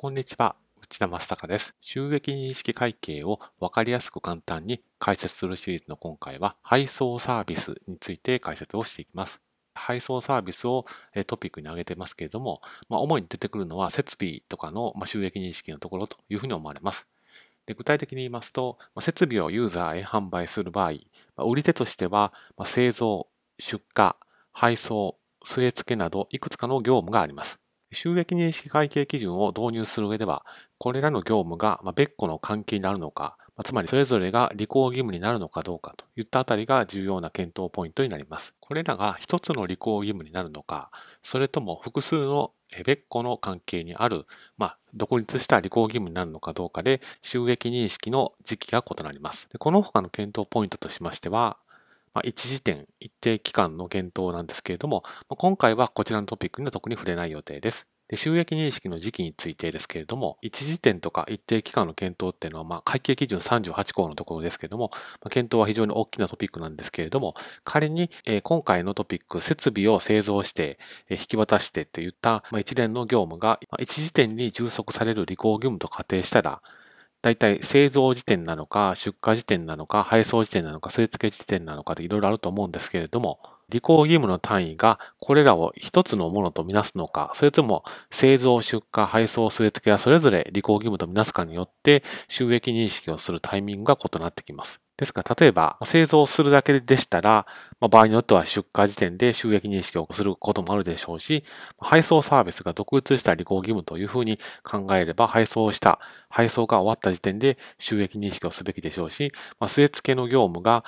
こんにちは、内田正孝です。収益認識会計を分かりやすく簡単に解説するシリーズの今回は、配送サービスについて解説をしていきます。配送サービスをトピックに挙げてますけれども、まあ、主に出てくるのは設備とかの収益認識のところというふうに思われます。で具体的に言いますと、設備をユーザーへ販売する場合、売り手としては製造、出荷、配送、据え付けなどいくつかの業務があります。収益認識会計基準を導入する上では、これらの業務が別個の関係になるのか、つまりそれぞれが履行義務になるのかどうかといったあたりが重要な検討ポイントになります。これらが一つの履行義務になるのか、それとも複数の別個の関係にある、まあ、独立した履行義務になるのかどうかで収益認識の時期が異なります。この他の検討ポイントとしましては、まあ、一時点、一定期間の検討なんですけれどもま、今回はこちらのトピックには特に触れない予定です。で収益認識の時期についてですけれども、一時点とか一定期間の検討っていうのは、まあ、会計基準38項のところですけれども、まあ、検討は非常に大きなトピックなんですけれども、仮に、えー、今回のトピック、設備を製造して、えー、引き渡してといった、まあ、一連の業務が、まあ、一時点に充足される履行義務と仮定したら、大体製造時点なのか、出荷時点なのか、配送時点なのか、据え付け時点なのかでいろいろあると思うんですけれども、履行義務の単位がこれらを一つのものとみなすのか、それとも製造、出荷、配送、据え付けはそれぞれ履行義務とみなすかによって収益認識をするタイミングが異なってきます。ですか？ら、例えば、製造するだけでしたら、まあ、場合によっては出荷時点で収益認識をすることもあるでしょうし、配送サービスが独立した履行義務というふうに考えれば、配送した、配送が終わった時点で収益認識をすべきでしょうし、まあ、据え付けの業務が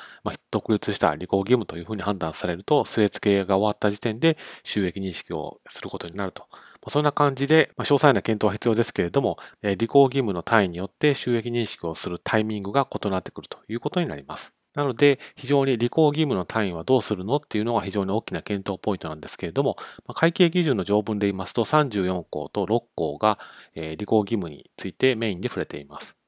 独立した履行義務というふうに判断されると、据え付けが終わった時点で収益認識をすることになると。そんな感じで、詳細な検討は必要ですけれども、履行義務の単位によって収益認識をするタイミングが異なってくるということになります。なので、非常に履行義務の単位はどうするのっていうのが非常に大きな検討ポイントなんですけれども、会計基準の条文で言いますと34項と6項が履行義務についてメインで触れています。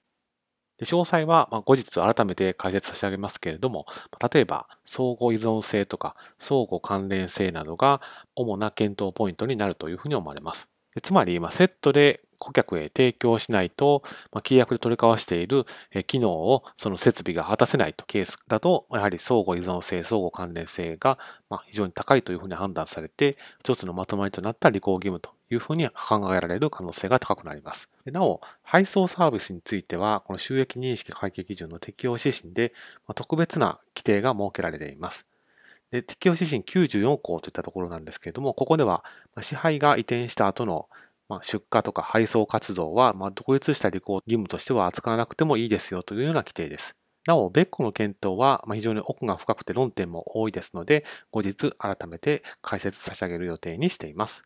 で詳細は後日改めて解説差し上げますけれども、例えば相互依存性とか相互関連性などが主な検討ポイントになるというふうに思われます。つまり、セットで顧客へ提供しないと、まあ、契約で取り交わしている機能をその設備が果たせないとケースだと、やはり相互依存性、相互関連性が非常に高いというふうに判断されて、一つのまとまりとなった履行義務というふうに考えられる可能性が高くなります。なお、配送サービスについては、この収益認識会計基準の適用指針で、特別な規定が設けられています。で適用指針94項といったところなんですけれども、ここでは支配が移転した後のまあ、出荷とか配送活動は、まあ、独立した履行義務としては扱わなくてもいいですよというような規定です。なお、別個の検討は非常に奥が深くて論点も多いですので、後日改めて解説差し上げる予定にしています。